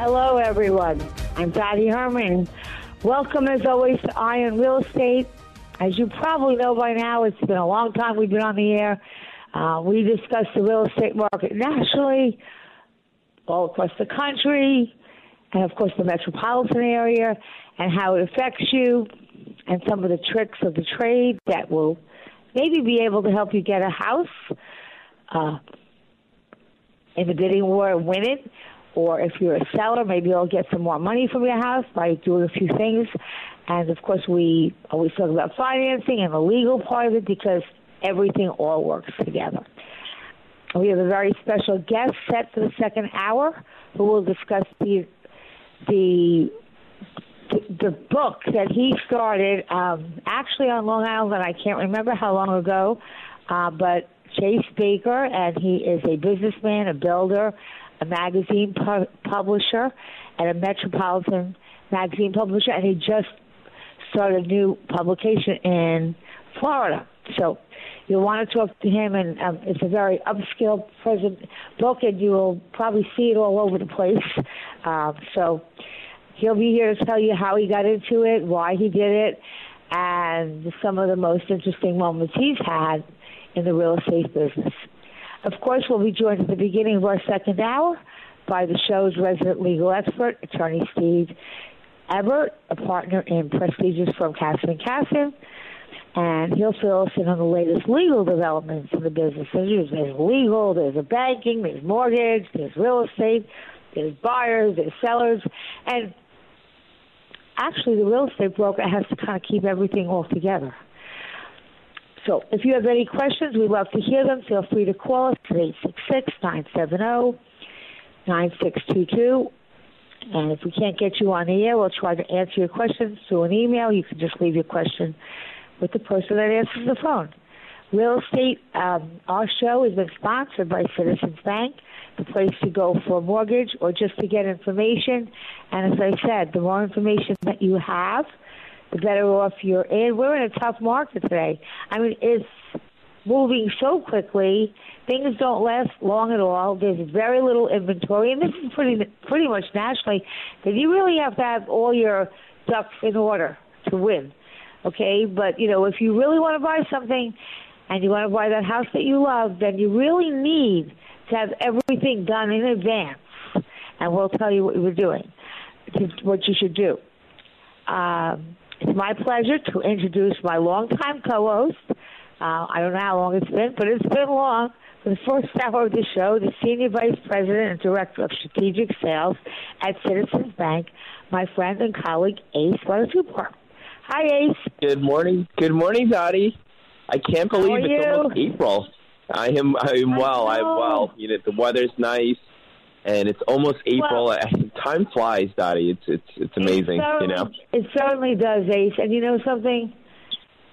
Hello, everyone. I'm Dottie Herman. Welcome, as always, to Eye on Real Estate. As you probably know by now, it's been a long time we've been on the air. Uh, we discuss the real estate market nationally, all across the country, and of course the metropolitan area, and how it affects you, and some of the tricks of the trade that will maybe be able to help you get a house uh, in the bidding war and win it or if you're a seller, maybe you'll get some more money from your house by doing a few things. And of course, we always talk about financing and the legal part of it because everything all works together. We have a very special guest set for the second hour who will discuss the the the book that he started um, actually on Long Island. I can't remember how long ago, uh, but Chase Baker, and he is a businessman, a builder, a magazine pu- publisher and a metropolitan magazine publisher, and he just started a new publication in Florida. So you'll want to talk to him, and um, it's a very upscale present book, and you will probably see it all over the place. Um, so he'll be here to tell you how he got into it, why he did it, and some of the most interesting moments he's had in the real estate business. Of course, we'll be joined at the beginning of our second hour by the show's resident legal expert, attorney Steve Ebert, a partner in prestigious firm Casson Casson, and he'll fill us in on the latest legal developments in the business. There's legal, there's a banking, there's mortgage, there's real estate, there's buyers, there's sellers, and actually the real estate broker has to kind of keep everything all together. So if you have any questions, we'd love to hear them. Feel free to call us at 866-970-9622. And if we can't get you on the air, we'll try to answer your questions through an email. You can just leave your question with the person that answers the phone. Real estate, um, our show has been sponsored by Citizens Bank, the place to go for a mortgage or just to get information. And as I said, the more information that you have – the better off you're in. We're in a tough market today. I mean, it's moving so quickly. Things don't last long at all. There's very little inventory, and this is pretty pretty much nationally. That you really have to have all your ducks in order to win. Okay, but you know, if you really want to buy something, and you want to buy that house that you love, then you really need to have everything done in advance. And we'll tell you what we're doing, what you should do. Um, it's my pleasure to introduce my longtime co-host. Uh, I don't know how long it's been, but it's been long. For the first hour of the show, the Senior Vice President and Director of Strategic Sales at Citizens Bank, my friend and colleague Ace Weatherford. Hi, Ace. Good morning. Good morning, Dottie. I can't believe it's you? almost April. I am. I am well. I am well. You know, the weather's nice and it's almost April. Well, Time flies, Dottie. It's it's it's amazing. It you know, it certainly does, Ace. And you know something?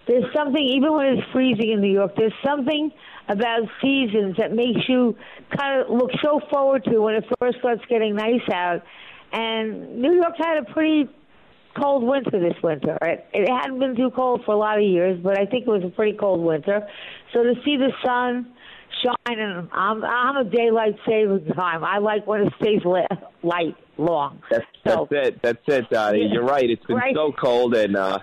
There's something even when it's freezing in New York. There's something about seasons that makes you kind of look so forward to when it first starts getting nice out. And New York had a pretty cold winter this winter. It, it hadn't been too cold for a lot of years, but I think it was a pretty cold winter. So to see the sun shining. I'm I'm a daylight saving time. I like when it stays lit, light long. That's, so, that's it. That's it, Dottie. Yeah. You're right. It's been right. so cold, and uh,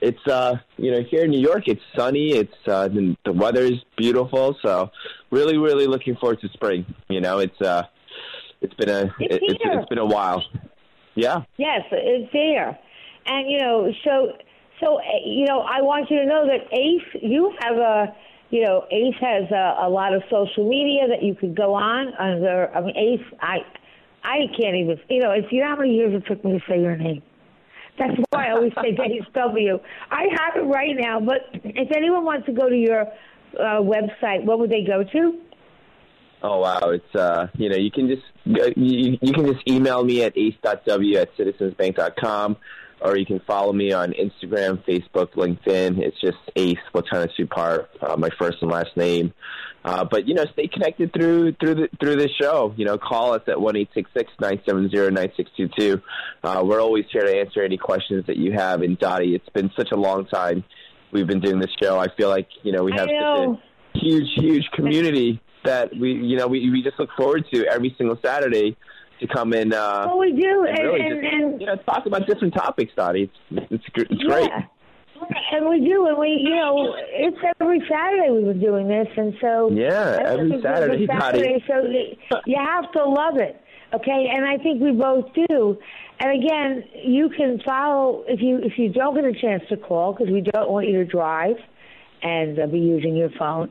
it's uh, you know here in New York, it's sunny. It's uh, the weather's beautiful. So really, really looking forward to spring. You know, it's uh, It's been a it's, it, it's, it's been a while. Yeah. Yes, it's there, and you know, so so you know, I want you to know that Ace, you have a you know, Ace has a, a lot of social media that you could go on under. I mean, Ace, I I can't even. You know, if you know how many years it took me to say your name. That's why I always say Ace W. I have it right now, but if anyone wants to go to your uh, website, what would they go to? Oh wow, it's uh, you know, you can just you, you can just email me at ace.w at citizensbank.com or you can follow me on Instagram, Facebook, LinkedIn. It's just Ace Latana Supar, uh, my first and last name. Uh, but you know, stay connected through through the through this show. You know, call us at one eight six six nine seven zero nine six two two. Uh, we're always here to answer any questions that you have. And Dottie, it's been such a long time we've been doing this show. I feel like you know we have such a huge, huge community that we you know we we just look forward to every single Saturday to come in. Uh, well, we do, and, and, really and, just, and you know talk about different topics, Dottie. It's it's, it's great. Yeah. And we do, and we, you know, it's every Saturday we've been doing this, and so yeah, every Saturday, Saturday so you have to love it, okay? And I think we both do. And again, you can follow if you if you don't get a chance to call because we don't want you to drive and uh, be using your phone.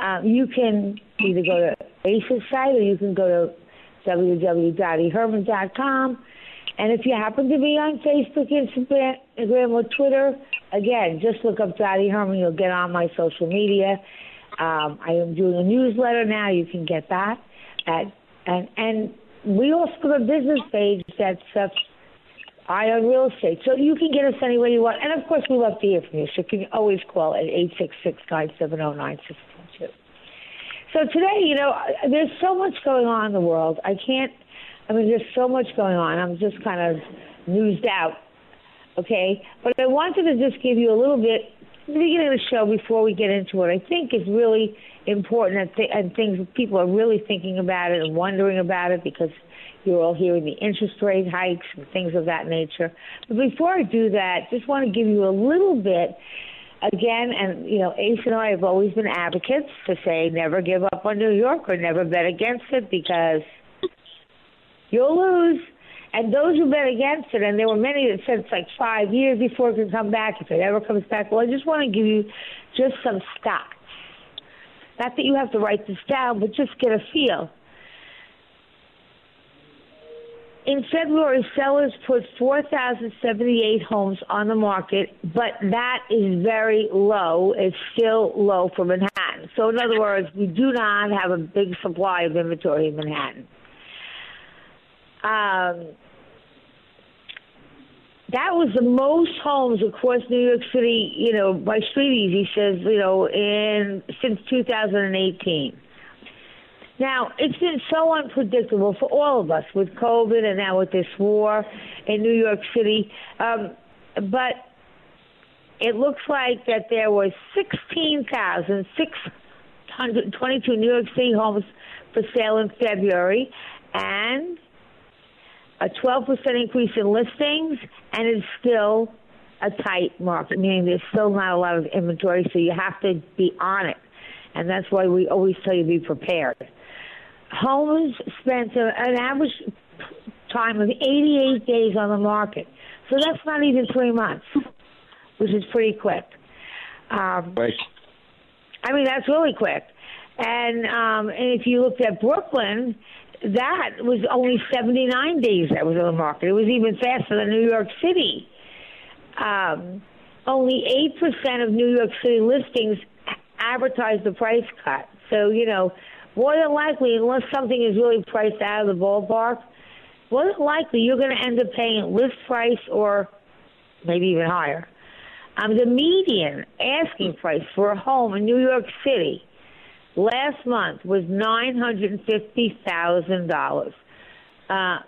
Um, you can either go to ACE's site or you can go to www.dottieherman.com. And if you happen to be on Facebook, Instagram, or Twitter, again, just look up Dottie Herman. You'll get on my social media. Um, I am doing a newsletter now. You can get that. At, and and we also have a business page that's uh, on Real Estate. So you can get us any way you want. And of course, we love to hear from you. So you can always call at eight six six nine seven zero nine six two. So today, you know, there's so much going on in the world. I can't, I mean, there's so much going on. I'm just kind of newsed out, okay? But I wanted to just give you a little bit, the beginning of the show before we get into what I think is really important and, th- and things people are really thinking about it and wondering about it because you're all hearing the interest rate hikes and things of that nature. But before I do that, just want to give you a little bit again, and you know, Ace and I have always been advocates to say never give up on New York or never bet against it because you'll lose. And those who bet against it, and there were many that said it's like five years before it can come back, if it ever comes back. Well, I just want to give you just some stats. Not that you have to write this down, but just get a feel. In February, sellers put 4,078 homes on the market, but that is very low. It's still low for Manhattan. So, in other words, we do not have a big supply of inventory in Manhattan. Um, that was the most homes across New York City, you know, by StreetEasy says, you know, in since 2018. Now, it's been so unpredictable for all of us with COVID and now with this war in New York City. Um, but it looks like that there were 16,622 New York City homes for sale in February and a 12% increase in listings, and it's still a tight market, meaning there's still not a lot of inventory, so you have to be on it. And that's why we always tell you be prepared homes spent an average time of 88 days on the market. So that's not even three months, which is pretty quick. Um, right. I mean, that's really quick. And, um, and if you looked at Brooklyn, that was only 79 days that was on the market. It was even faster than New York City. Um, only 8% of New York City listings advertise the price cut. So, you know, more than likely, unless something is really priced out of the ballpark, more than likely you're going to end up paying list price or maybe even higher. Um, the median asking price for a home in New York City last month was nine hundred and fifty thousand dollars. Uh,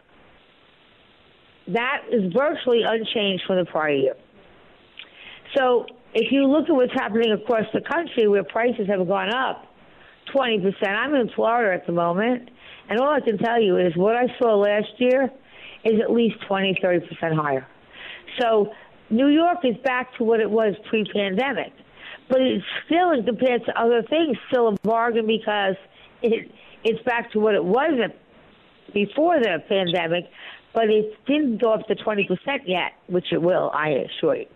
that is virtually unchanged from the prior year. So, if you look at what's happening across the country, where prices have gone up, 20%. I'm in Florida at the moment, and all I can tell you is what I saw last year is at least 20, 30% higher. So New York is back to what it was pre pandemic, but it's still, compared to other things, still a bargain because it it's back to what it was before the pandemic, but it didn't go up to 20% yet, which it will, I assure you.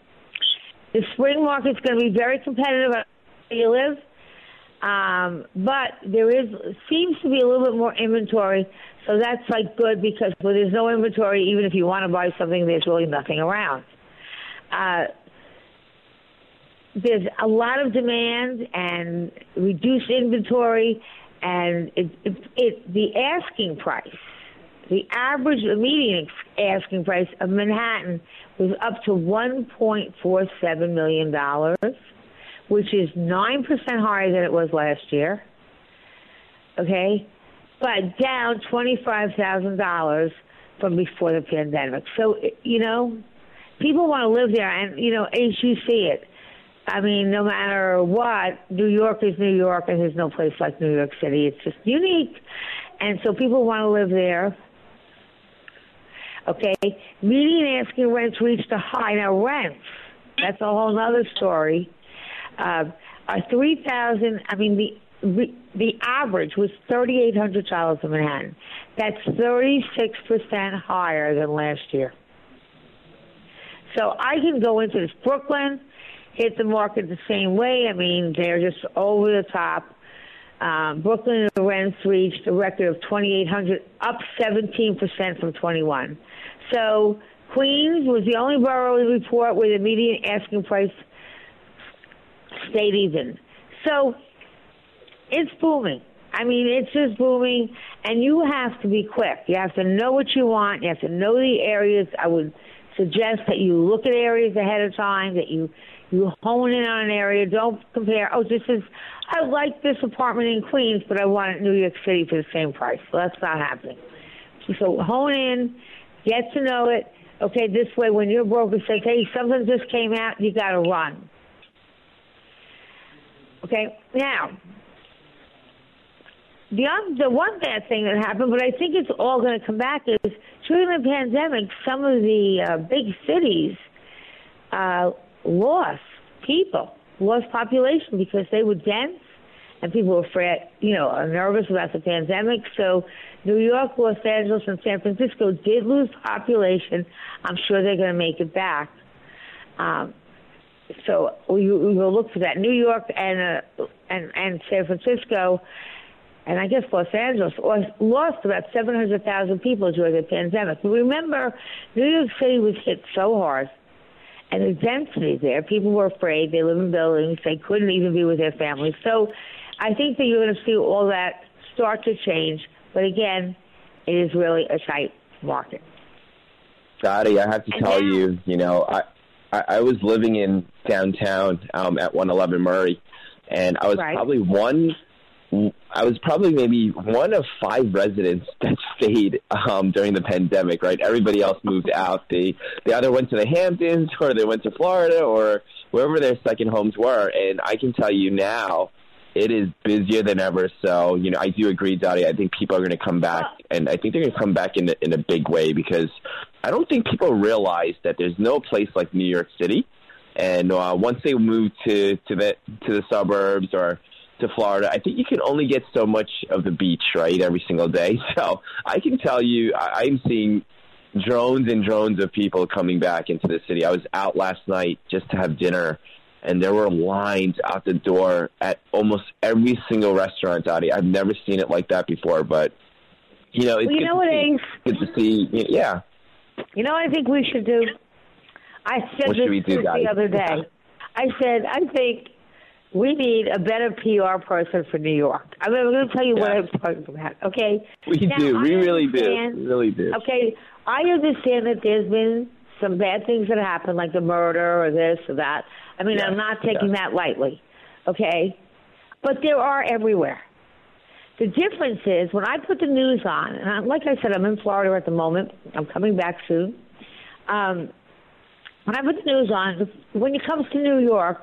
The spring market's going to be very competitive where you live, um, but there is seems to be a little bit more inventory, so that's like good because when there's no inventory, even if you want to buy something, there's really nothing around. Uh, there's a lot of demand and reduced inventory, and it, it, it the asking price, the average, the median asking price of Manhattan was up to 1.47 million dollars, which is nine percent higher than it was last year. Okay, but down twenty five thousand dollars from before the pandemic. So you know, people want to live there, and you know, as you see it I mean, no matter what, New York is New York, and there's no place like New York City. It's just unique, and so people want to live there. Okay, median asking rents reached a high. Now rents, that's a whole other story. Uh, are three thousand. I mean, the the average was thirty eight hundred dollars in Manhattan. That's thirty six percent higher than last year. So I can go into this Brooklyn hit the market the same way. I mean, they're just over the top. Um, Brooklyn rents reached a record of 2,800, up 17% from 21. So Queens was the only borough the report where the median asking price stayed even. So it's booming. I mean, it's just booming, and you have to be quick. You have to know what you want. You have to know the areas. I would suggest that you look at areas ahead of time, that you you hone in on an area. Don't compare. Oh, this is. I like this apartment in Queens, but I want it in New York City for the same price. So that's not happening. So hone in, get to know it. Okay, this way, when your broker says, "Hey, something just came out," you got to run. Okay, now the the one bad thing that happened, but I think it's all going to come back is during the pandemic, some of the uh, big cities uh, lost people, lost population because they were dense and people were afraid, you know, nervous about the pandemic. So New York, Los Angeles, and San Francisco did lose population. I'm sure they're going to make it back. Um, so we, we will look for that. New York and uh, and and San Francisco, and I guess Los Angeles lost about 700,000 people during the pandemic. Remember, New York City was hit so hard and the density there. People were afraid. They live in buildings. They couldn't even be with their families. So I think that you're going to see all that start to change. But again, it is really a tight market. Dottie, I have to and tell now, you, you know, I, I, I was living in downtown um, at 111 Murray, and I was right. probably one I was probably maybe one of five residents that stayed um, during the pandemic. Right, everybody else moved out. They they either went to the Hamptons or they went to Florida or wherever their second homes were. And I can tell you now, it is busier than ever. So you know, I do agree, Dottie. I think people are going to come back, and I think they're going to come back in a, in a big way because I don't think people realize that there's no place like New York City. And uh, once they move to to the to the suburbs or to Florida, I think you can only get so much of the beach, right, every single day. So I can tell you, I, I'm seeing drones and drones of people coming back into the city. I was out last night just to have dinner, and there were lines out the door at almost every single restaurant, Dottie. I've never seen it like that before, but you know, it's well, you good, know to see, good to see. Yeah. You know, what I think we should do. I said what this do, the other day. I said I think we need a better PR person for New York. I mean, I'm going to tell you what I'm talking about. Okay, we now, do. We really do. We really do. Okay, I understand that there's been some bad things that happen, like the murder or this or that. I mean, I'm not taking that lightly. Okay, but there are everywhere. The difference is when I put the news on, and I, like I said, I'm in Florida at the moment. I'm coming back soon. Um, when I put the news on, when it comes to New York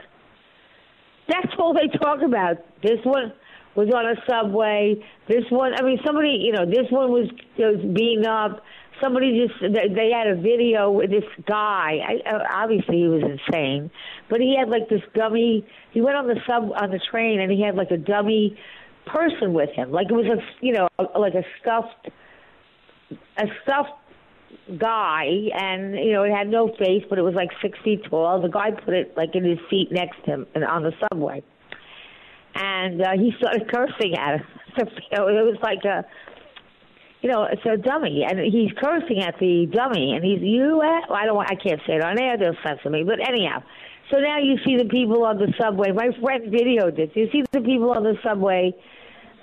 that's all they talk about. This one was on a subway. This one, I mean, somebody, you know, this one was was beaten up. Somebody just they had a video with this guy. I, obviously, he was insane, but he had like this dummy. He went on the sub on the train and he had like a dummy person with him, like it was a you know like a stuffed a stuffed guy, and you know it had no face, but it was like six feet tall. The guy put it like in his seat next to him and on the subway, and uh, he started cursing at him. it was like a, you know, it's a dummy, and he's cursing at the dummy, and he's you. Well, I don't. want I can't say it on air. They'll censor me. But anyhow, so now you see the people on the subway. My friend videoed this. You see the people on the subway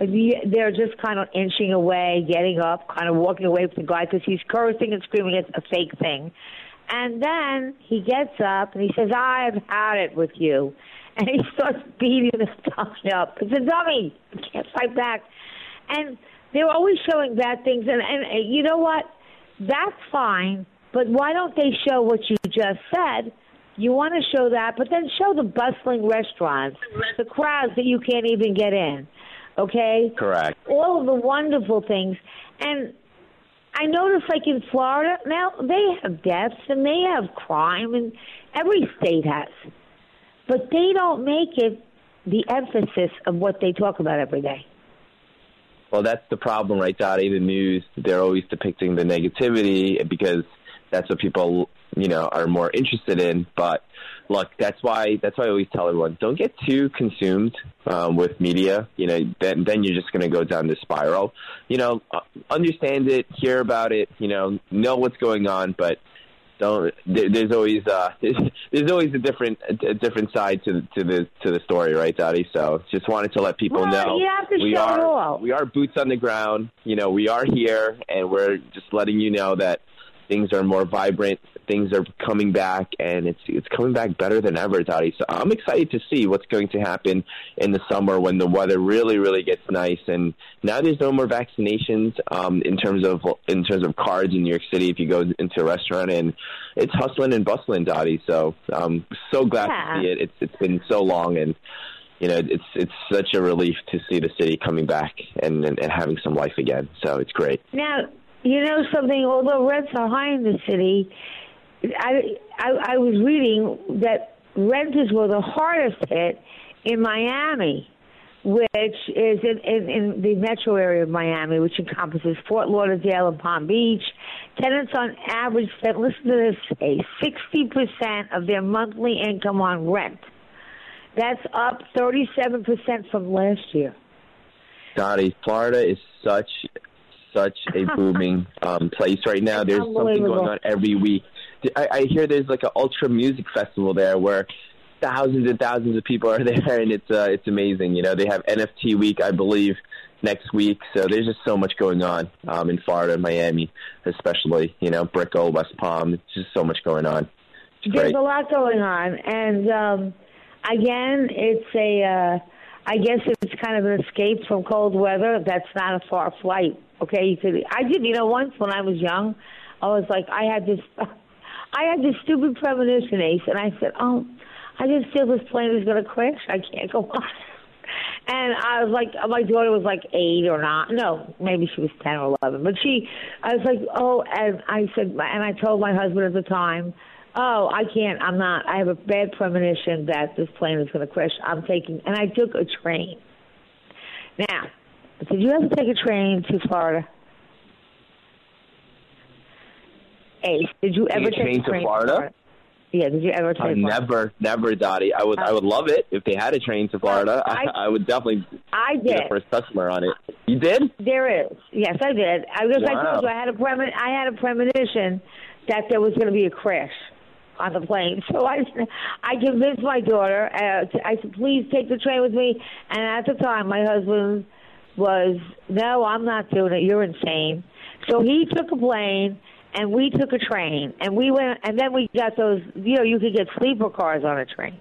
they're just kind of inching away, getting up, kind of walking away from the guy because he's cursing and screaming. It's a fake thing. And then he gets up and he says, I've had it with you. And he starts beating the dummy up. It's a dummy. Can't fight back. And they're always showing bad things. And, and you know what? That's fine. But why don't they show what you just said? You want to show that, but then show the bustling restaurants, the crowds that you can't even get in okay? Correct. All of the wonderful things. And I notice, like in Florida, now they have deaths and they have crime, and every state has. But they don't make it the emphasis of what they talk about every day. Well, that's the problem, right, Dottie? The news, they're always depicting the negativity because that's what people, you know, are more interested in. But look, that's why that's why I always tell everyone: don't get too consumed um, with media. You know, then then you're just going to go down the spiral. You know, uh, understand it, hear about it. You know, know what's going on, but don't. There, there's always uh, there's always a different a different side to to the to the story, right, Dottie? So just wanted to let people well, know we are we are boots on the ground. You know, we are here, and we're just letting you know that things are more vibrant things are coming back, and it's it's coming back better than ever, Dottie. So I'm excited to see what's going to happen in the summer when the weather really, really gets nice. And now there's no more vaccinations um, in terms of in terms of cards in New York City. If you go into a restaurant, and it's hustling and bustling, Dottie. So I'm so glad yeah. to see it. It's it's been so long, and you know, it's it's such a relief to see the city coming back and, and, and having some life again. So it's great. Now, you know something. Although rents are high in the city, I, I, I was reading that renters were the hardest hit in Miami, which is in, in, in the metro area of Miami, which encompasses Fort Lauderdale and Palm Beach. Tenants on average spent, listen to this, a 60% of their monthly income on rent. That's up 37% from last year. Dottie, Florida is such such a booming um, place right now. There's something going on every week. I, I hear there's like an ultra music festival there where thousands and thousands of people are there, and it's uh, it's amazing. You know, they have NFT week, I believe, next week. So there's just so much going on um, in Florida, Miami, especially. You know, Brickell, West Palm. It's just so much going on. It's there's great. a lot going on, and um, again, it's a. Uh, I guess it's kind of an escape from cold weather. That's not a far flight. Okay, you could. I did. You know, once when I was young, I was like, I had this. I had this stupid premonition, Ace, and I said, "Oh, I just feel this plane is going to crash. I can't go on." And I was like, my daughter was like eight or not. No, maybe she was ten or eleven. But she, I was like, oh, and I said, and I told my husband at the time, oh, I can't. I'm not. I have a bad premonition that this plane is going to crash. I'm taking, and I took a train. Now, did you ever take a train to Florida? Ace, did you ever take a train, to Florida? Florida? Yeah, did you ever take? Uh, never, never, Dottie. I would, I would love it if they had a train to Florida. I, I, I would definitely. I did. Be the first customer on it. You did? There is. Yes, I did. I was. Wow. I told you, I had a premin- I had a premonition that there was going to be a crash on the plane. So I, I convinced my daughter. Uh, I said, "Please take the train with me." And at the time, my husband was, "No, I'm not doing it. You're insane." So he took a plane and we took a train and we went and then we got those you know you could get sleeper cars on a train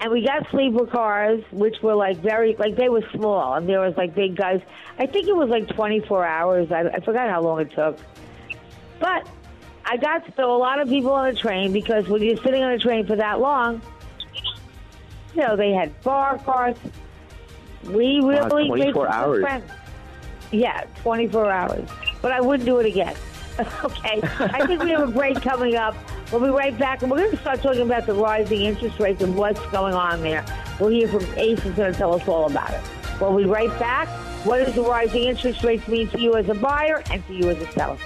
and we got sleeper cars which were like very like they were small and there was like big guys i think it was like 24 hours i, I forgot how long it took but i got to a lot of people on the train because when you're sitting on a train for that long you know they had bar cars we uh, really wow, 24 hours friends. yeah 24 hours but I wouldn't do it again. okay. I think we have a break coming up. We'll be right back, and we're going to start talking about the rising interest rates and what's going on there. We'll hear from Ace, who's going to tell us all about it. We'll be right back What does the rising interest rates mean to you as a buyer and to you as a seller?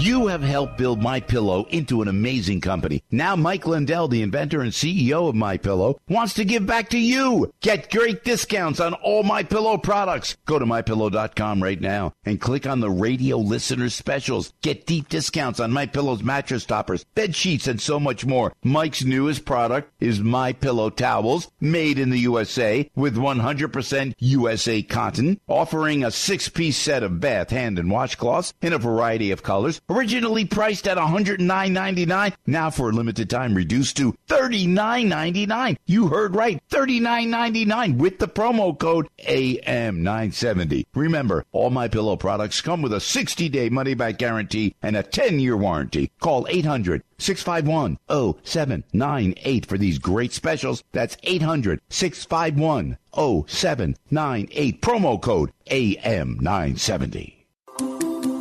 You have helped build My Pillow into an amazing company. Now Mike Lindell, the inventor and CEO of My Pillow, wants to give back to you. Get great discounts on all My Pillow products. Go to mypillow.com right now and click on the radio listeners specials. Get deep discounts on My Pillow's mattress toppers, bed sheets, and so much more. Mike's newest product is My Pillow towels, made in the USA with 100% USA cotton, offering a six-piece set of bath, hand, and washcloths in a variety of colors originally priced at $109.99, now for a limited time reduced to $39.99. You heard right, $39.99 with the promo code AM970. Remember, all my pillow products come with a 60-day money-back guarantee and a 10-year warranty. Call 800 651 0798 for these great specials. That's 800 651 0798. Promo code AM970.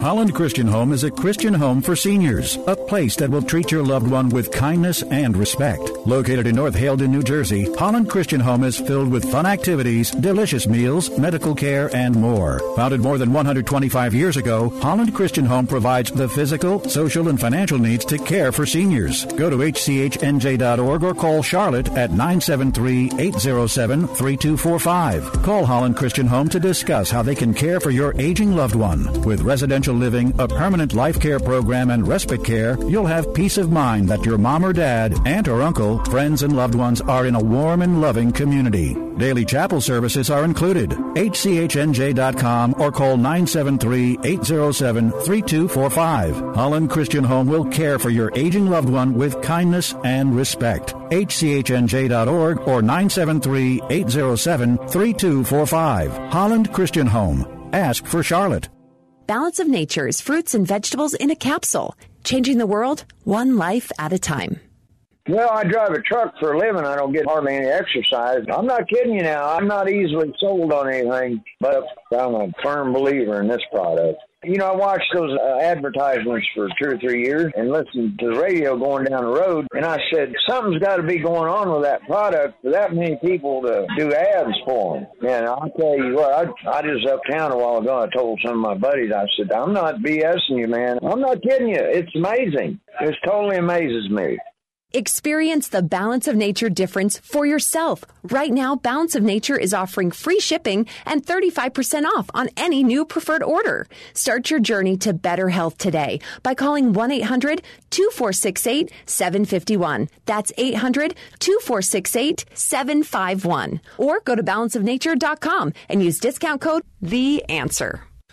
Holland Christian Home is a Christian home for seniors, a place that will treat your loved one with kindness and respect. Located in North Haledon, New Jersey, Holland Christian Home is filled with fun activities, delicious meals, medical care, and more. Founded more than 125 years ago, Holland Christian Home provides the physical, social, and financial needs to care for seniors. Go to hchnj.org or call Charlotte at 973-807-3245. Call Holland Christian Home to discuss how they can care for your aging loved one with residential living, a permanent life care program, and respite care, you'll have peace of mind that your mom or dad, aunt or uncle, friends, and loved ones are in a warm and loving community. Daily chapel services are included. HCHNJ.com or call 973 807 3245. Holland Christian Home will care for your aging loved one with kindness and respect. HCHNJ.org or 973 807 3245. Holland Christian Home. Ask for Charlotte. Balance of Nature's fruits and vegetables in a capsule, changing the world one life at a time. Well, I drive a truck for a living. I don't get hardly any exercise. I'm not kidding you now. I'm not easily sold on anything, but I'm a firm believer in this product. You know, I watched those uh, advertisements for two or three years and listened to the radio going down the road, and I said, something's got to be going on with that product for that many people to do ads for them. And I'll tell you what, I, I just uptown a while ago, I told some of my buddies, I said, I'm not BSing you, man. I'm not kidding you. It's amazing. It totally amazes me. Experience the Balance of Nature difference for yourself. Right now, Balance of Nature is offering free shipping and 35% off on any new preferred order. Start your journey to better health today by calling 1-800-2468-751. That's 800-2468-751. Or go to balanceofnature.com and use discount code THE ANSWER.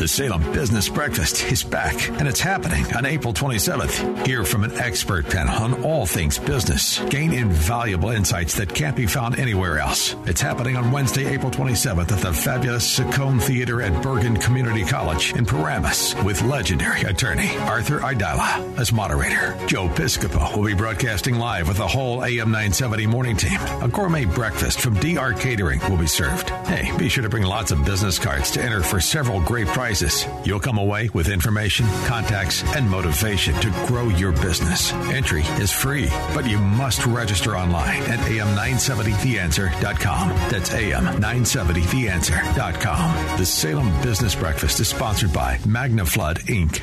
The Salem Business Breakfast is back, and it's happening on April 27th. Hear from an expert panel on all things business. Gain invaluable insights that can't be found anywhere else. It's happening on Wednesday, April 27th at the fabulous Ciccone Theater at Bergen Community College in Paramus with legendary attorney Arthur Aidala as moderator. Joe Piscopo will be broadcasting live with the whole AM 970 morning team. A gourmet breakfast from DR Catering will be served. Hey, be sure to bring lots of business cards to enter for several great prizes You'll come away with information, contacts, and motivation to grow your business. Entry is free, but you must register online at am970theanswer.com. That's am970theanswer.com. The Salem Business Breakfast is sponsored by Magna Flood, Inc.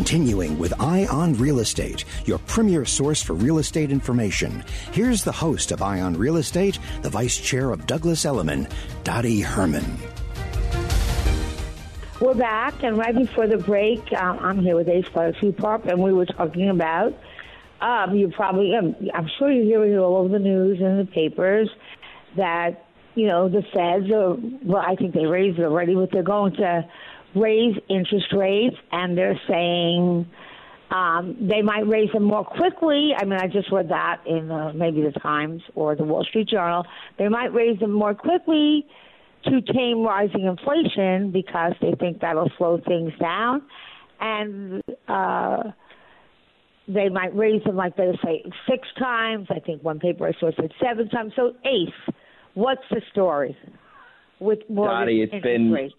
Continuing with Eye on Real Estate, your premier source for real estate information. Here's the host of Eye on Real Estate, the vice chair of Douglas Elliman, Dottie Herman. We're back, and right before the break, um, I'm here with Ace Fellowship Park, and we were talking about. Um, you probably, um, I'm sure you hear it all over the news and the papers that you know the Feds, are, well, I think they raised it already, but they're going to raise interest rates, and they're saying um, they might raise them more quickly. I mean, I just read that in uh, maybe the Times or the Wall Street Journal. They might raise them more quickly to tame rising inflation because they think that'll slow things down. And uh, they might raise them like they say six times. I think one paper I saw said seven times. So Ace, what's the story with mortgage Dottie, it's interest been rates?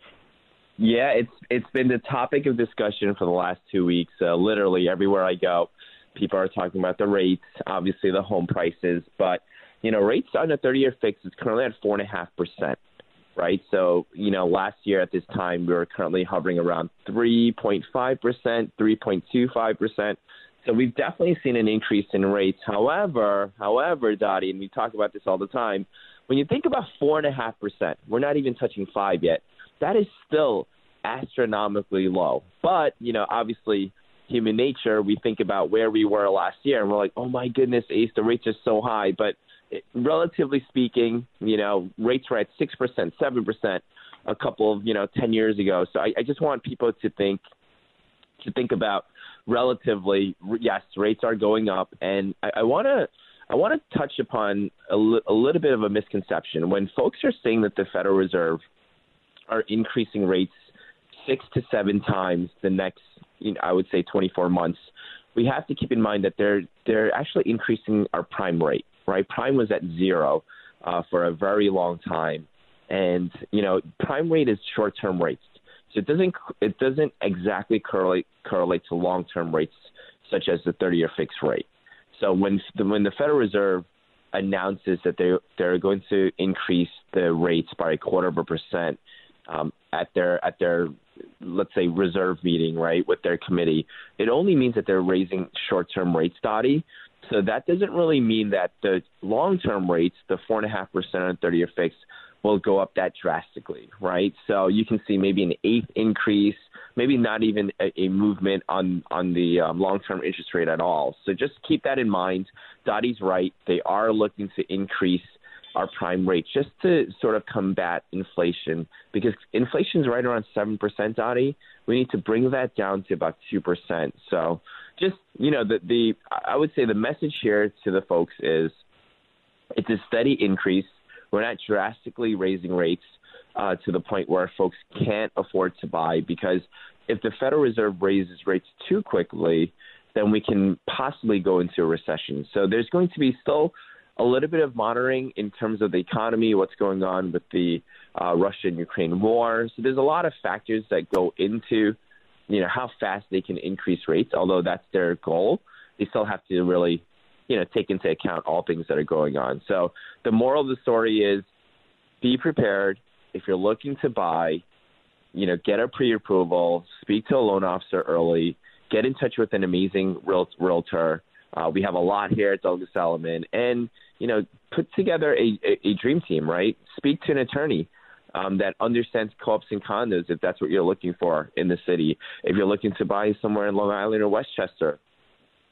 Yeah, it's it's been the topic of discussion for the last two weeks. Uh, literally everywhere I go, people are talking about the rates, obviously the home prices, but you know rates on a 30-year fix is currently at four and a half percent. Right, so you know, last year at this time we were currently hovering around 3.5 percent, 3.25 percent. So we've definitely seen an increase in rates. However, however, Dottie, and we talk about this all the time, when you think about four and a half percent, we're not even touching five yet. That is still astronomically low. But you know, obviously, human nature, we think about where we were last year, and we're like, oh my goodness, Ace, the rates are so high. But it, relatively speaking, you know, rates were at six percent, seven percent a couple of you know ten years ago. So I, I just want people to think to think about relatively, yes, rates are going up, and I want to. I want to touch upon a, li- a little bit of a misconception. When folks are saying that the Federal Reserve are increasing rates six to seven times the next, you know, I would say, 24 months, we have to keep in mind that they're they're actually increasing our prime rate. Right, prime was at zero uh, for a very long time, and you know, prime rate is short-term rates. So it doesn't it doesn't exactly correlate correlate to long term rates such as the 30 year fixed rate. So when the, when the Federal Reserve announces that they they're going to increase the rates by a quarter of a percent um, at their at their let's say reserve meeting right with their committee, it only means that they're raising short term rates, Dottie. So that doesn't really mean that the long term rates, the four and a half percent on 30 year fixed, will go up that drastically, right? So you can see maybe an eighth increase, maybe not even a, a movement on on the um, long-term interest rate at all. So just keep that in mind. Dottie's right; they are looking to increase our prime rate just to sort of combat inflation because inflation is right around seven percent. Dottie, we need to bring that down to about two percent. So just you know the the I would say the message here to the folks is it's a steady increase we're not drastically raising rates uh, to the point where folks can't afford to buy because if the Federal Reserve raises rates too quickly, then we can possibly go into a recession. So there's going to be still a little bit of monitoring in terms of the economy, what's going on with the uh, Russia and Ukraine war. So there's a lot of factors that go into, you know, how fast they can increase rates. Although that's their goal, they still have to really you know take into account all things that are going on. So the moral of the story is be prepared if you're looking to buy. You know, get a pre-approval, speak to a loan officer early, get in touch with an amazing real, realtor. Uh, we have a lot here at Douglas Elliman, and you know, put together a, a, a dream team. Right, speak to an attorney. Um, that understands co-ops and condos if that's what you're looking for in the city. If you're looking to buy somewhere in Long Island or Westchester,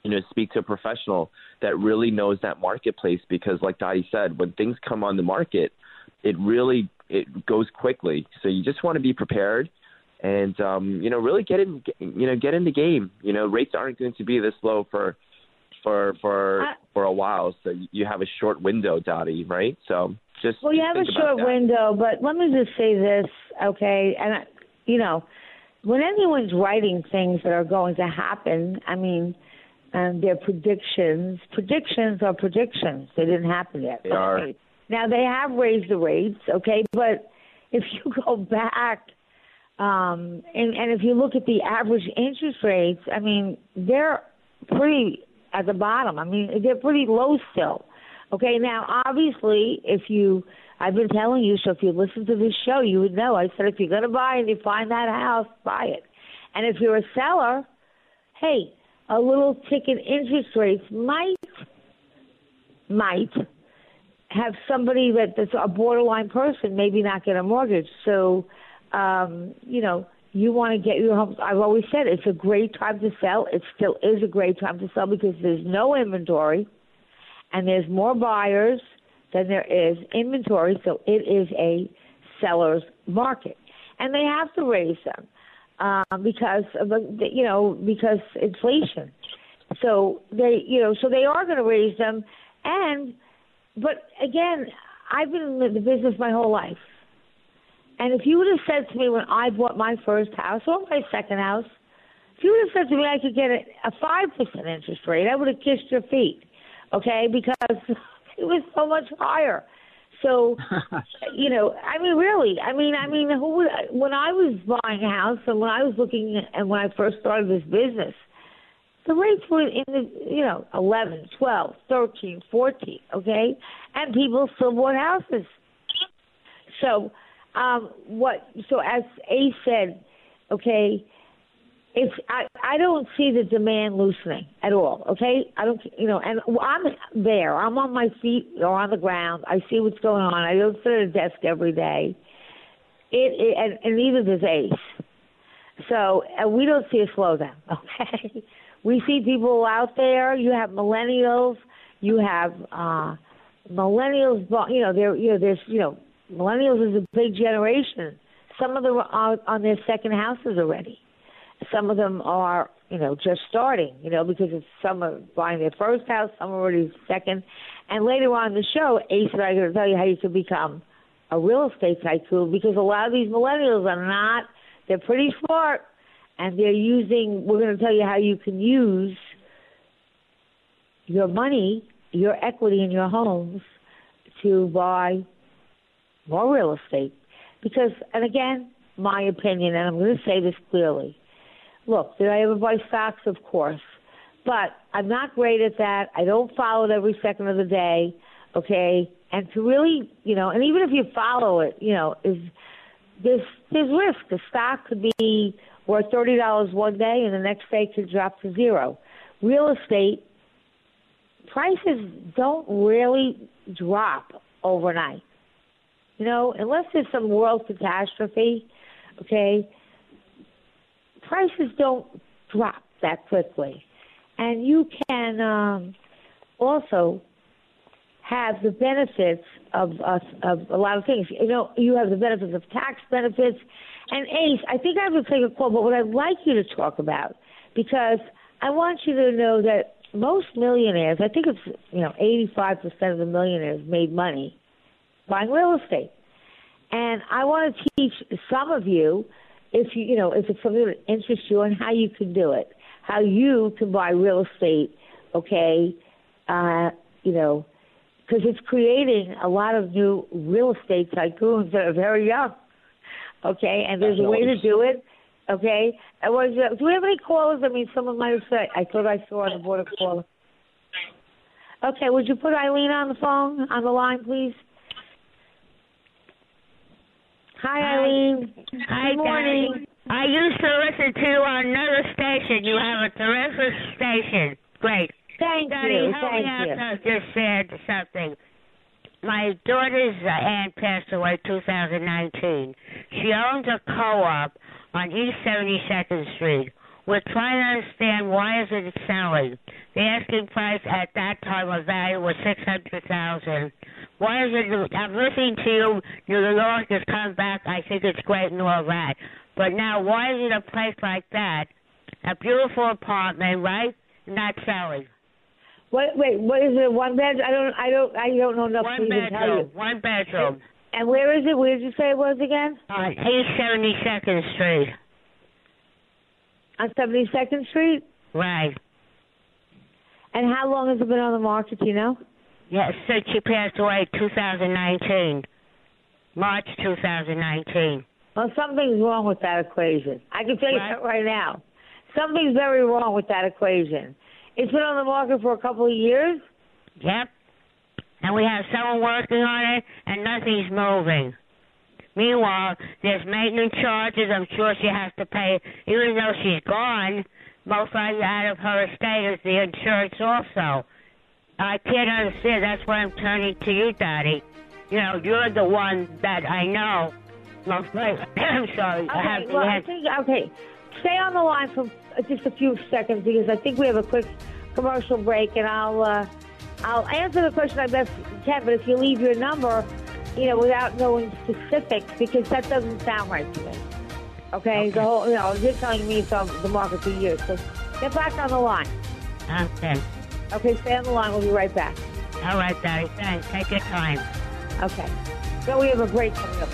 you know, speak to a professional that really knows that marketplace because, like Dottie said, when things come on the market, it really it goes quickly. So you just want to be prepared and um, you know really get in you know get in the game. You know, rates aren't going to be this low for for for uh, for a while. So you have a short window, Dottie, right? So just well, you just have a short that. window, but let me just say this, okay? And you know, when anyone's writing things that are going to happen, I mean and their predictions. Predictions are predictions. They didn't happen yet. They are. Now they have raised the rates, okay, but if you go back um, and, and if you look at the average interest rates, I mean, they're pretty at the bottom. I mean, they're pretty low still. Okay, now obviously, if you, I've been telling you, so if you listen to this show, you would know. I said if you're going to buy and you find that house, buy it. And if you're a seller, hey, a little tick in interest rates might might have somebody that, that's a borderline person maybe not get a mortgage. So, um, you know, you want to get your home. I've always said it's a great time to sell. It still is a great time to sell because there's no inventory and there's more buyers than there is inventory. So it is a seller's market. And they have to raise them um, because of the, you know because inflation. So they you know so they are going to raise them, and but again, I've been in the business my whole life, and if you would have said to me when I bought my first house or my second house, If you would have said to me I could get a, a 5% interest rate, I would have kissed your feet, okay? Because it was so much higher. So, you know, I mean, really, I mean, I mean, who would, when I was buying a house and when I was looking and when I first started this business, the rates were in the, you know, 11, 12, 13, 14, okay? And people still bought houses. So, um, what, so as Ace said, okay, it's I, I don't see the demand loosening at all. Okay, I don't you know, and I'm there. I'm on my feet or on the ground. I see what's going on. I don't sit at a desk every day. It, it and, and neither does Ace. So and we don't see a slowdown. Okay, we see people out there. You have millennials. You have uh, millennials. You know, there. You know, there's. You know, millennials is a big generation. Some of them are on their second houses already some of them are, you know, just starting, you know, because it's some are buying their first house, some are already second. And later on in the show, Ace and I are going to tell you how you can become a real estate tycoon because a lot of these millennials are not, they're pretty smart and they're using, we're going to tell you how you can use your money, your equity in your homes to buy more real estate. Because, and again, my opinion, and I'm going to say this clearly, Look, did I ever buy stocks? Of course. But I'm not great at that. I don't follow it every second of the day. Okay. And to really, you know, and even if you follow it, you know, is there's there's risk. The stock could be worth thirty dollars one day and the next day could drop to zero. Real estate prices don't really drop overnight. You know, unless there's some world catastrophe, okay, prices don't drop that quickly. And you can um, also have the benefits of, of, of a lot of things. You know, you have the benefits of tax benefits. And Ace, I think I to take a call, but what I'd like you to talk about, because I want you to know that most millionaires, I think it's, you know, 85% of the millionaires made money buying real estate. And I want to teach some of you if you you know if it's something that interests you and how you can do it, how you can buy real estate, okay, uh, you know, because it's creating a lot of new real estate tycoons that are very young, okay, and there's a way to do it. Okay, and was, uh, do we have any callers? I mean, someone might have said. I thought I saw on the board a caller. Okay, would you put Eileen on the phone on the line, please? Hi, Eileen. Hi, Good morning. I used to listen to you on another station. You have a terrific station. Great. Thank Dottie, you. help Thank me out you. now. Just said something. My daughter's uh, aunt passed away 2019. She owns a co-op on East 72nd Street. We're trying to understand why isn't it selling. The asking price at that time of value was six hundred thousand. Why is it? I'm listening to you. New York has come back. I think it's great and all that. But now, why is it a place like that, a beautiful apartment, right, not selling? What? wait. What is it? One bed? I don't. I don't. I don't know enough One to even tell bedroom. you. One bedroom. And where is it? Where did you say it was again? Uh, on East Seventy Second Street. On Seventy Second Street. Right. And how long has it been on the market? You know. Yes, since she passed away 2019. March 2019. Well, something's wrong with that equation. I can tell you Right. that right now. Something's very wrong with that equation. It's been on the market for a couple of years. Yep. And we have someone working on it, and nothing's moving. Meanwhile, there's maintenance charges. I'm sure she has to pay, even though she's gone. Most likely out of her estate is the insurance also. I can't understand. That's why I'm turning to you, Dottie. You know, you're the one that I know. I'm sorry. I have Okay, to well, I think okay. Stay on the line for just a few seconds because I think we have a quick commercial break, and I'll uh, I'll answer the question I best can. But if you leave your number, you know, without knowing specifics, because that doesn't sound right to me. Okay, the whole you know you're telling me it's on the market for years. So get back on the line. Okay. Okay, stay on the line. We'll be right back. All right, Dottie. Thanks. Take your time. Okay. So we have a break coming up.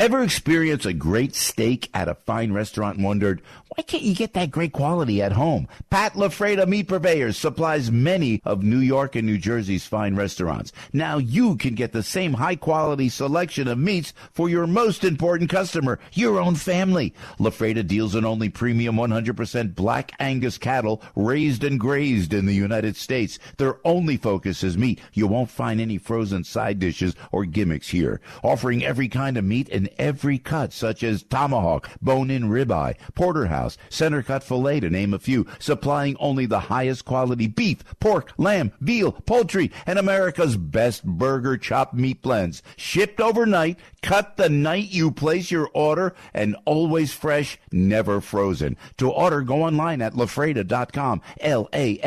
Ever experience a great steak at a fine restaurant and wondered, why can't you get that great quality at home? Pat LaFrieda Meat Purveyors supplies many of New York and New Jersey's fine restaurants. Now you can get the same high quality selection of meats for your most important customer, your own family. LaFreda deals in only premium 100% black Angus cattle raised and grazed in the United States. Their only focus is meat. You won't find any frozen side dishes or gimmicks here. Offering every kind of meat in every cut, such as tomahawk, bone-in ribeye, porterhouse, center cut filet, to name a few, supplying only the highest quality beef, pork, lamb, veal, poultry, and America's best burger chopped meat blends. Shipped overnight, cut the night you place your order, and always fresh, never frozen. To order, go online at lafrieda.com, L-A-F-R-I-E-D-A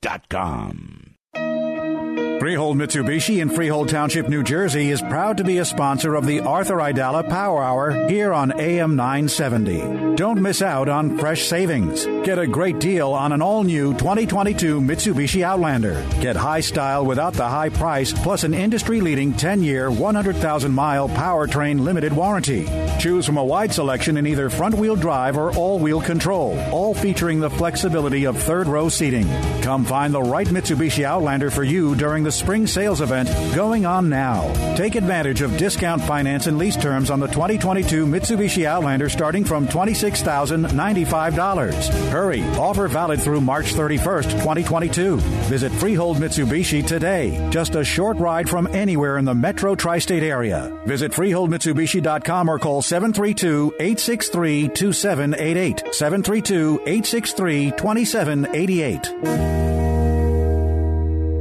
dot com. Freehold Mitsubishi in Freehold Township, New Jersey is proud to be a sponsor of the Arthur Aidala Power Hour here on AM 970. Don't miss out on fresh savings. Get a great deal on an all new 2022 Mitsubishi Outlander. Get high style without the high price, plus an industry leading 10 year, 100,000 mile powertrain limited warranty. Choose from a wide selection in either front wheel drive or all wheel control, all featuring the flexibility of third row seating. Come find the right Mitsubishi Outlander for you during the spring sales event going on now. Take advantage of discount finance and lease terms on the 2022 Mitsubishi Outlander starting from $26,095. Hurry, offer valid through March 31st, 2022. Visit Freehold Mitsubishi today. Just a short ride from anywhere in the metro tri state area. Visit FreeholdMitsubishi.com or call 732 863 2788. 732 863 2788.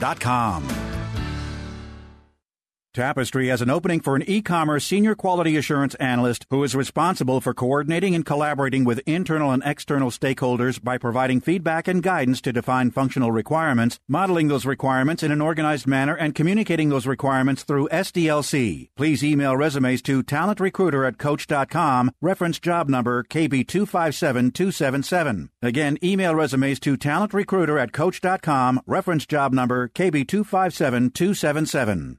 SalemSurroundNewYork.com. Tapestry has an opening for an e-commerce senior quality assurance analyst who is responsible for coordinating and collaborating with internal and external stakeholders by providing feedback and guidance to define functional requirements, modeling those requirements in an organized manner, and communicating those requirements through SDLC. Please email resumes to talentrecruiter at coach.com, reference job number KB257277. Again, email resumes to talentrecruiter at coach.com, reference job number KB257277.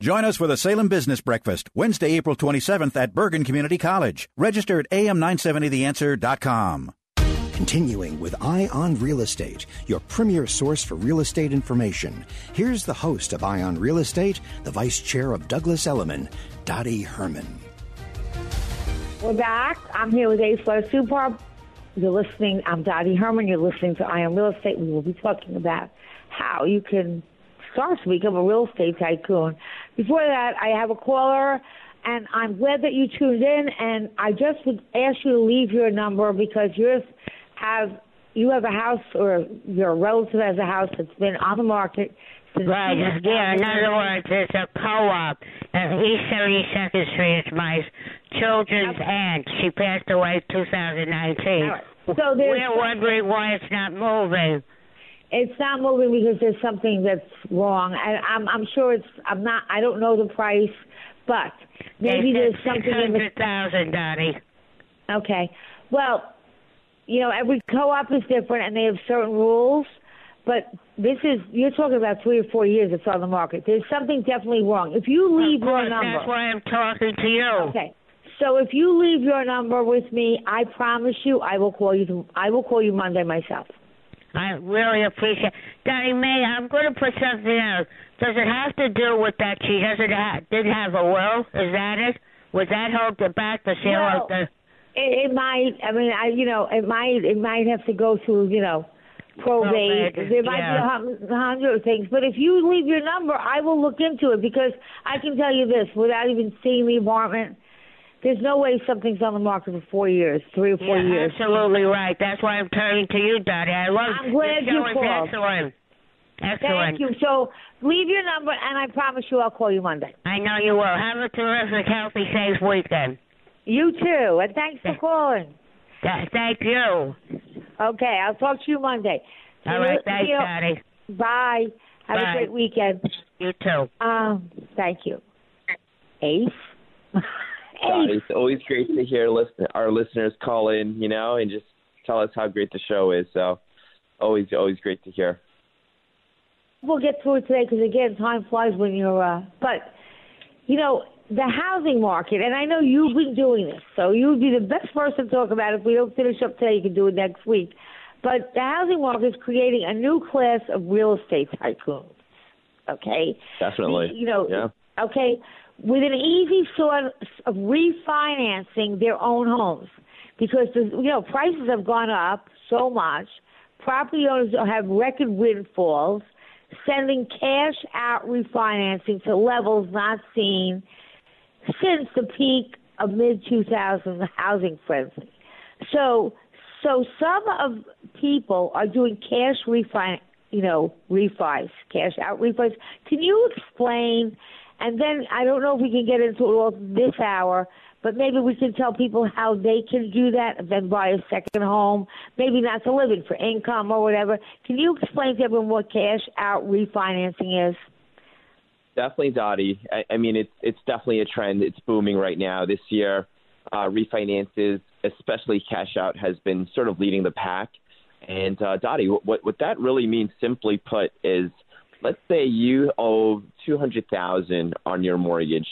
Join us for the Salem Business Breakfast, Wednesday, April 27th at Bergen Community College. Register at am970theanswer.com. Continuing with Eye on Real Estate, your premier source for real estate information. Here's the host of Eye on Real Estate, the vice chair of Douglas Elliman, Dottie Herman. We're back. I'm here with A Flow Super. You're listening. I'm Dottie Herman. You're listening to Eye on Real Estate. We will be talking about how you can start to become a real estate tycoon. Before that, I have a caller, and I'm glad that you tuned in. And I just would ask you to leave your number because you have you have a house or your relative has a house that's been on the market since Right, yeah, in other words, it's a co-op at East 72nd Street. It's my children's aunt. She passed away 2019. So there's We're wondering why it's not moving. It's not moving because there's something that's wrong. I, I'm I'm sure it's I'm not I don't know the price, but maybe there's something in the 600,000, Dottie. Okay. Well, you know, every co-op is different and they have certain rules, but this is you're talking about three or four years it's on the market. There's something definitely wrong. If you leave Of your course, number, that's why I'm talking to you. Okay. So if you leave your number with me, I promise you I will call you. I will call you Monday myself. I really appreciate. Dottie May, I'm going to put something out. Does it have to do with that she doesn't ha- didn't have a will? Is that it? Was that hold it back the sale Well, of the? It, it might. I mean, I you know, it might. It might have to go through you know, probate. Probate, there might yeah. be a a hundred of things. But if you leave your number, I will look into it because I can tell you this without even seeing the apartment. There's no way something's on the market for four years, three or four yeah, years. absolutely right. That's why I'm turning to you, Dottie. I love. I'm glad you called. Excellent. Excellent. Thank you. So leave your number, and I promise you, I'll call you Monday. I know you will. Have a terrific, healthy, safe weekend. You too, and thanks for calling. Th- Thank you. Okay, I'll talk to you Monday. All You- right, thanks, you. Bye. Have Bye. a great weekend. You too. Um, thank you. Ace. God, it's always great to hear listen, our listeners call in, you know, and just tell us how great the show is. So, always, always great to hear. We'll get through it today because again, time flies when you're. Uh, but you know, the housing market, and I know you've been doing this, so you would be the best person to talk about it. If we don't finish up today, you can do it next week. But the housing market is creating a new class of real estate tycoons. Okay. Definitely. You know, Yeah. okay, with an easy sort of refinancing their own homes because the, you know prices have gone up so much. Property owners have record windfalls, sending cash out refinancing to levels not seen since the peak of mid 2000 housing frenzy. So, so some of people are doing cash refi, you know, refis, cash out refis. Can you explain? And then I don't know if we can get into it all this hour, but maybe we can tell people how they can do that and then buy a second home, maybe not to live in for income or whatever. Can you explain to everyone what cash out refinancing is? Definitely, Dottie. I, I mean, it's it's definitely a trend. It's booming right now. This year, uh, refinances, especially cash out, has been sort of leading the pack. And uh, Dottie, what what that really means, simply put, is let's say you owe two hundred thousand on your mortgage,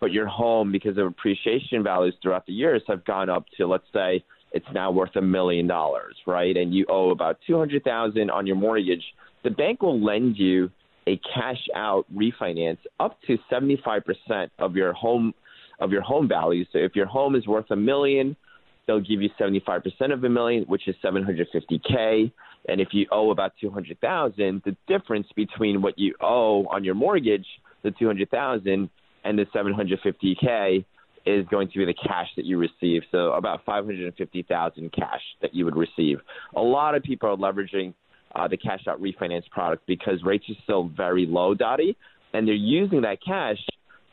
but your home, because of appreciation values throughout the years, have gone up to let's say it's now worth a million dollars, right? And you owe about two hundred thousand on your mortgage. The bank will lend you a cash out refinance up to 75% of your home of your home value. So if your home is worth a million, they'll give you 75% of a million, which is 750k. And if you owe about 200,000, the difference between what you owe on your mortgage, the 200,000 and the 750k is going to be the cash that you receive. So about 550,000 cash that you would receive. A lot of people are leveraging uh, the cash out refinance product because rates are still very low, Dottie, and they're using that cash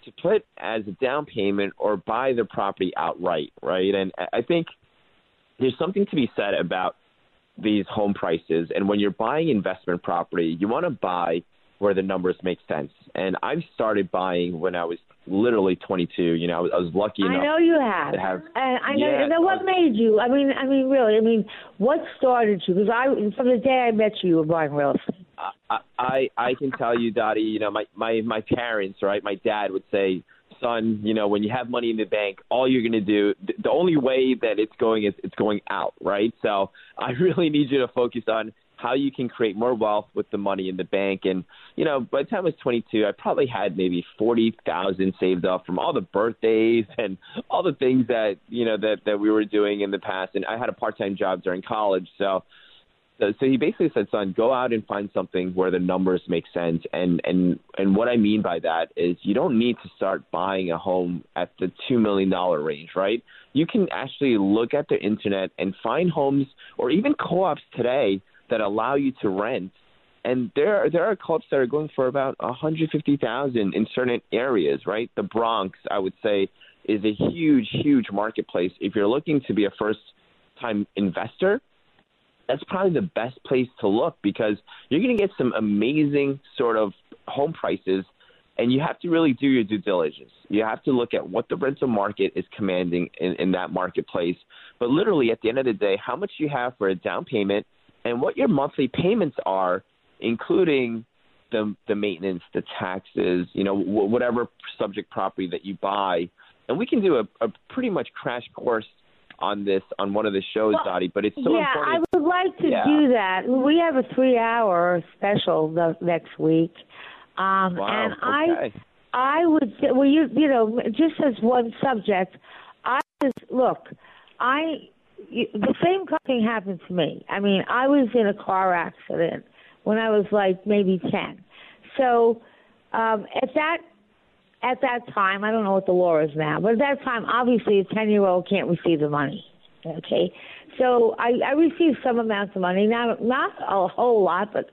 to put as a down payment or buy the property outright, right? And I- I think there's something to be said about these home prices. And when you're buying investment property, you want to buy where the numbers make sense. And I've started buying when I was literally 22. You know, I was, I was lucky enough I know you have. to have. And I know. Yeah, and what made you? I mean, I mean, really. I mean, what started you? Because I, from the day I met you, you were buying real estate. I, I I can tell you, Dottie. You know, my my my parents, right? My dad would say, "Son, you know, when you have money in the bank, all you're going to do, th- the only way that it's going is it's going out, right? So I really need you to focus on how you can create more wealth with the money in the bank. And you know, by the time I was 22, I probably had maybe forty thousand saved up from all the birthdays and all the things that you know that that we were doing in the past. And I had a part-time job during college, so so, he basically said, "Son, go out and find something where the numbers make sense." And and and what I mean by that is you don't need to start buying a home at the two million dollar range, right? You can actually look at the internet and find homes or even co-ops today that allow you to rent. And there are, there are co-ops that are going for about one hundred fifty thousand in certain areas, right? The Bronx, I would say, is a huge, huge marketplace. If you're looking to be a first time investor, that's probably the best place to look because you're going to get some amazing sort of home prices and you have to really do your due diligence. You have to look at what the rental market is commanding in, in that marketplace. But literally, at the end of the day, how much you have for a down payment and what your monthly payments are, including the the maintenance, the taxes, you know, wh- whatever subject property that you buy. And we can do a, a pretty much crash course on this on one of the shows, well, Dottie. But it's so yeah, important. I would like to yeah. do that. We have a three-hour special the, next week, um, wow, and okay. I I would well you you know just as one subject, I just look, I the same thing happened to me. I mean, I was in a car accident when I was like maybe ten, so um, at that at that time, I don't know what the law is now, but at that time, obviously, a 10 year old can't receive the money. Okay. So I, I received some amounts of money, not, not a whole lot, but,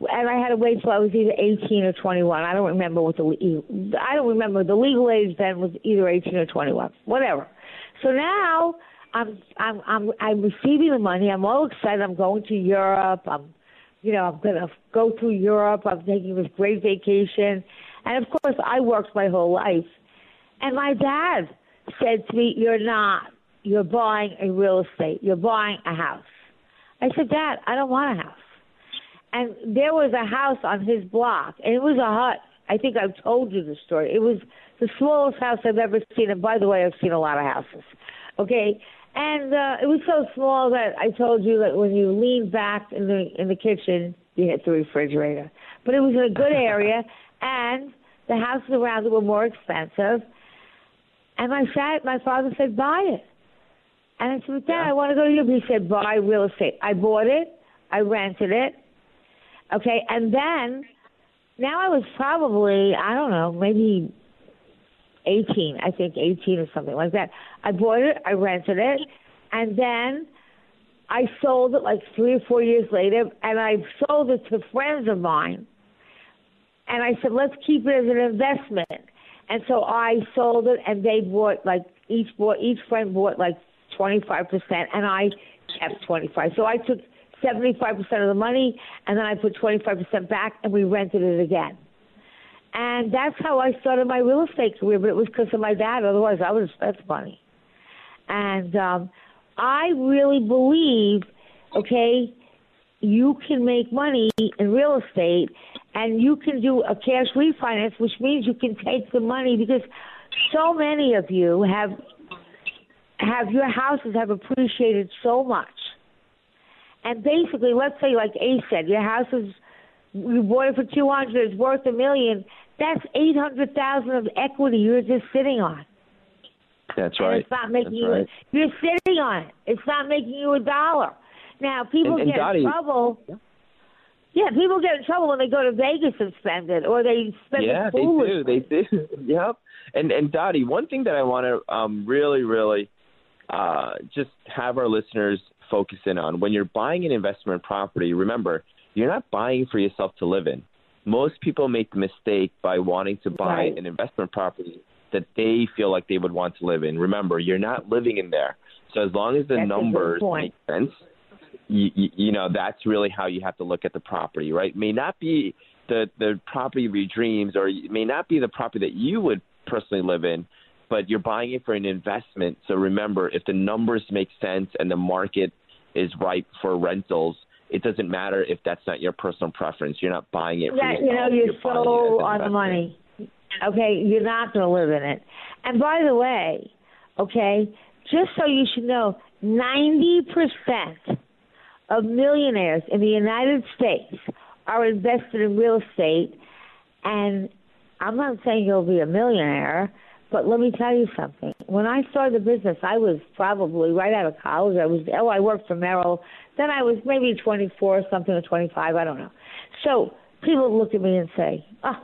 and I had to wait till I was either 18 or 21. I don't remember what the, I don't remember. The legal age then was either 18 or 21, whatever. So now I'm, I'm, I'm, I'm receiving the money. I'm all excited. I'm going to Europe. I'm, you know, I'm going to go through Europe. I'm taking this great vacation and of course, I worked my whole life. And my dad said to me, You're not. You're buying a real estate. You're buying a house. I said, Dad, I don't want a house. And there was a house on his block, and it was a hut. I think I've told you the story. It was the smallest house I've ever seen. And by the way, I've seen a lot of houses. Okay. And uh, it was so small that I told you that when you leaned back in the in the kitchen, you hit the refrigerator. But it was in a good area, and the houses around it were more expensive. And my dad, my father said, buy it. And I said, Dad, yeah. I want to go to Europe. He said, buy real estate. I bought it. I rented it. Okay. And then, now I was probably, I don't know, maybe 18, I think 18 or something like that. I bought it. I rented it. And then I sold it like three or four years later. And I sold it to friends of mine and I said, let's keep it as an investment. And so I sold it, and they bought like each bought each friend bought like twenty five percent, and I kept twenty five. So I took seventy five percent of the money, and then I put twenty five percent back, and we rented it again. And that's how I started my real estate career. But it was because of my dad. Otherwise, I would have spent money. And um, I really believe, okay, you can make money in real estate and you can do a cash refinance, which means you can take the money because so many of you have have your houses have appreciated so much. And basically, let's say, like Ace said, your house is you bought it for two hundred, it's worth a million. That's eight hundred thousand of equity you're just sitting on. That's right. And it's not making That's you. right. You're sitting on it. It's not making you a dollar. Now people And- and get Dottie- in trouble. Yeah, people get in trouble when they go to Vegas and spend it, or they spend yeah, it they do. They do. yep. And and Dottie, one thing that I want to um, really, really uh, just have our listeners focus in on when you're buying an investment property. Remember, you're not buying for yourself to live in. Most people make the mistake by wanting to buy Right. an investment property that they feel like they would want to live in. Remember, you're not living in there. So as long as the That's numbers make sense, you, you, you know that's really how you have to look at the property, right? It may not be the the property of your dreams, or it may not be the property that you would personally live in, but you're buying it for an investment. So remember, if the numbers make sense and the market is ripe for rentals, it doesn't matter if that's not your personal preference. You're not buying it for that you know you're You're so on the money. Okay, you're not going to live in it. And by the way, okay, just so you should know, ninety percent of millionaires in the United States are invested in real estate. And I'm not saying you'll be a millionaire, but let me tell you something. When I started the business, I was probably right out of college. I was oh, I worked for Merrill. Then I was maybe 24 or something or 25. I don't know. So people look at me and say, "Ah,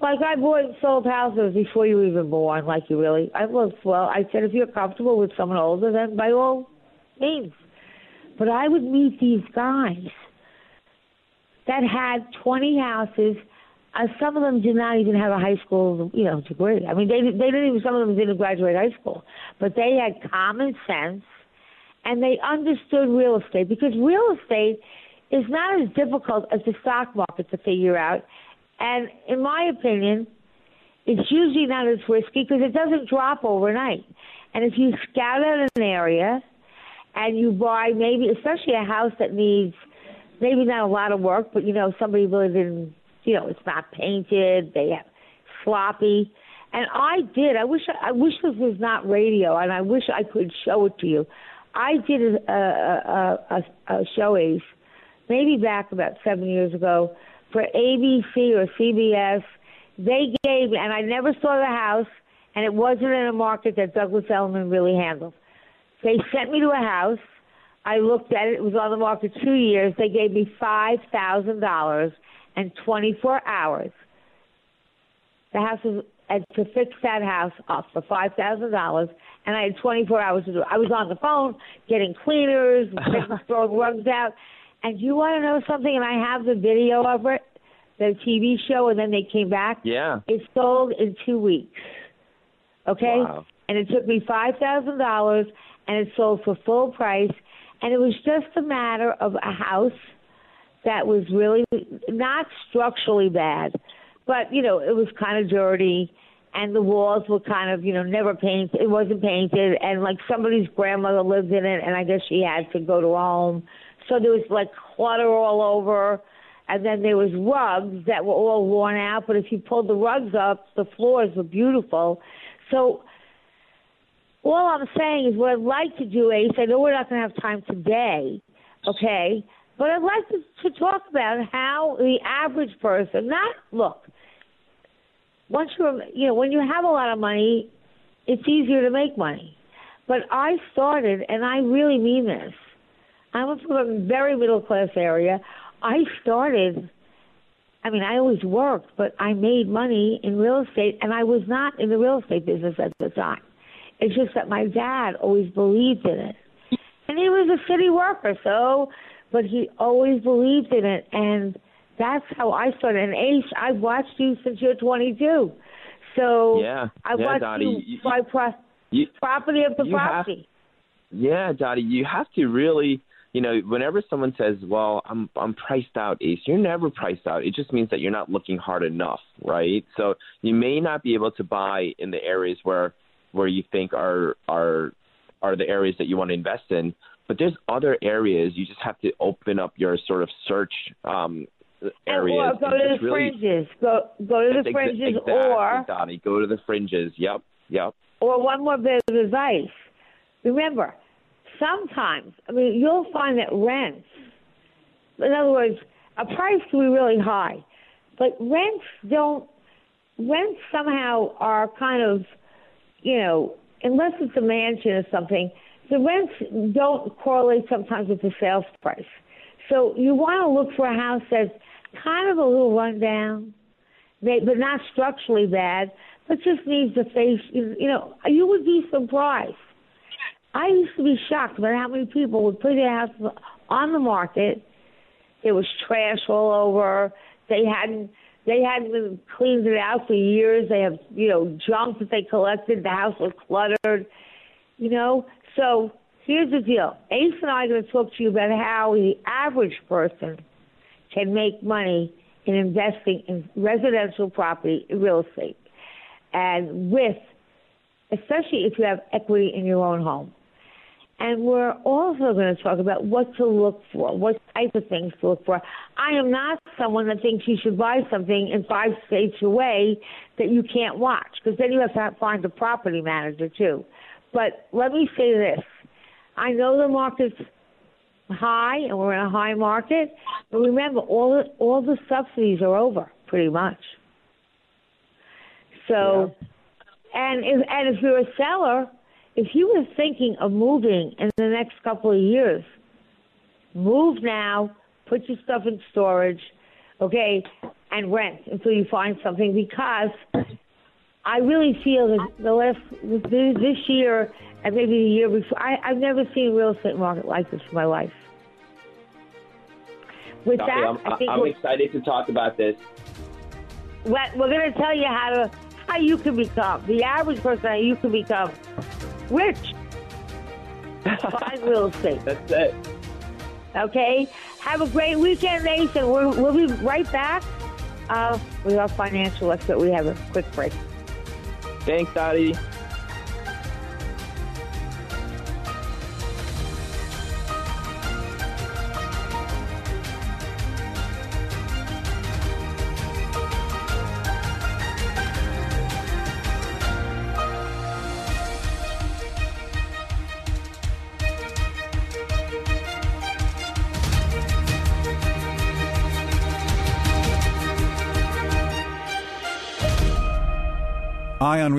like I bought and sold houses before you were even born. Like you really?" I was well. I said, if you're comfortable with someone older, then by all means. But I would meet these guys that had 20 houses. Uh, some of them did not even have a high school, you know, degree. I mean, they they didn't even. Some of them didn't graduate high school, but they had common sense, and they understood real estate because real estate is not as difficult as the stock market to figure out. And in my opinion, it's usually not as risky because it doesn't drop overnight. And if you scout out an area and you buy maybe, especially a house that needs maybe not a lot of work, but you know somebody really didn't, you know, it's not painted, they have sloppy, And I did. I wish I wish this was not radio, and I wish I could show it to you. I did a, a, a, a show Ace, maybe back about seven years ago, for ABC or CBS. They gave, and I never saw the house, and it wasn't in a market that Douglas Elliman really handled. They sent me to a house. I looked at it. It was on the market two years. They gave me five thousand dollars and twenty four hours. The house was and to fix that house up for five thousand dollars, and I had twenty four hours to do it. I was on the phone getting cleaners, throwing rugs out. And you want to know something? And I have the video of it, the TV show, and then they came back. Yeah. It sold in two weeks. Okay. Wow. And it took me five thousand dollars, and it sold for full price. And it was just a matter of a house that was really not structurally bad, but you know it was kind of dirty, and the walls were kind of you know never painted. It wasn't painted, and like somebody's grandmother lived in it, and I guess she had to go to home, so there was like clutter all over. And then there was rugs that were all worn out, but if you pulled the rugs up, the floors were beautiful. So all I'm saying is what I'd like to do, Ace, I know we're not going to have time today, okay? But I'd like to, to talk about how the average person, not, look, once you're, you know, when you have a lot of money, it's easier to make money. But I started, and I really mean this, I'm from a very middle class area. I started, I mean, I always worked, but I made money in real estate, and I was not in the real estate business at the time. It's just that my dad always believed in it. And he was a city worker, so, but he always believed in it. And that's how I started. And Ace, I've watched you since you're 22. So Yeah. I yeah, watched Dottie, you, you- buy pro- you- property you have- property. Yeah, Dottie, you have to really, you know, whenever someone says, "Well, I'm I'm priced out, Ace," you're never priced out. It just means that you're not looking hard enough, right? So you may not be able to buy in the areas where where you think are are are the areas that you want to invest in, but there's other areas you just have to open up your sort of search um areas. or go to the really- fringes. Go go to the fringes, exactly, or Dottie, go to the fringes. Yep, yep. or one more bit of advice. Remember, sometimes I mean you'll find that rents. In other words, a price can be really high, but rents don't. Rents somehow are kind of, you know, unless it's a mansion or something, the rents don't correlate sometimes with the sales price. So you want to look for a house that's kind of a little rundown, but not structurally bad, but just needs a face. You know, you would be surprised. I used to be shocked about how many people would put their house on the market. There was trash all over. They hadn't they hadn't cleaned it out for years. They have you know junk that they collected. The house was cluttered. You know, so here's the deal. Ace and I are going to talk to you about how the average person can make money in investing in residential property, real estate, and with, especially if you have equity in your own home. And we're also going to talk about what to look for, what type of things to look for. I am not someone that thinks you should buy something in five states away that you can't watch, because then you have to find a property manager too. But let me say this. I know the market's high and we're in a high market, but remember all the, all the subsidies are over pretty much. So, and if, and if you're a seller, if you were thinking of moving in the next couple of years, move now, put your stuff in storage, okay, and rent until you find something because I really feel that the last this this year and maybe the year before, I, I've never seen a real estate market like this in my life. With that, I'm, I think I'm excited to talk about this. we're going to tell you how to how you can become the average person. How you can become rich. Find real estate. That's it. Okay. Have a great weekend, Ace, and we'll, we'll be right back uh, with our financial expert. We have a quick break. Thanks, Dottie.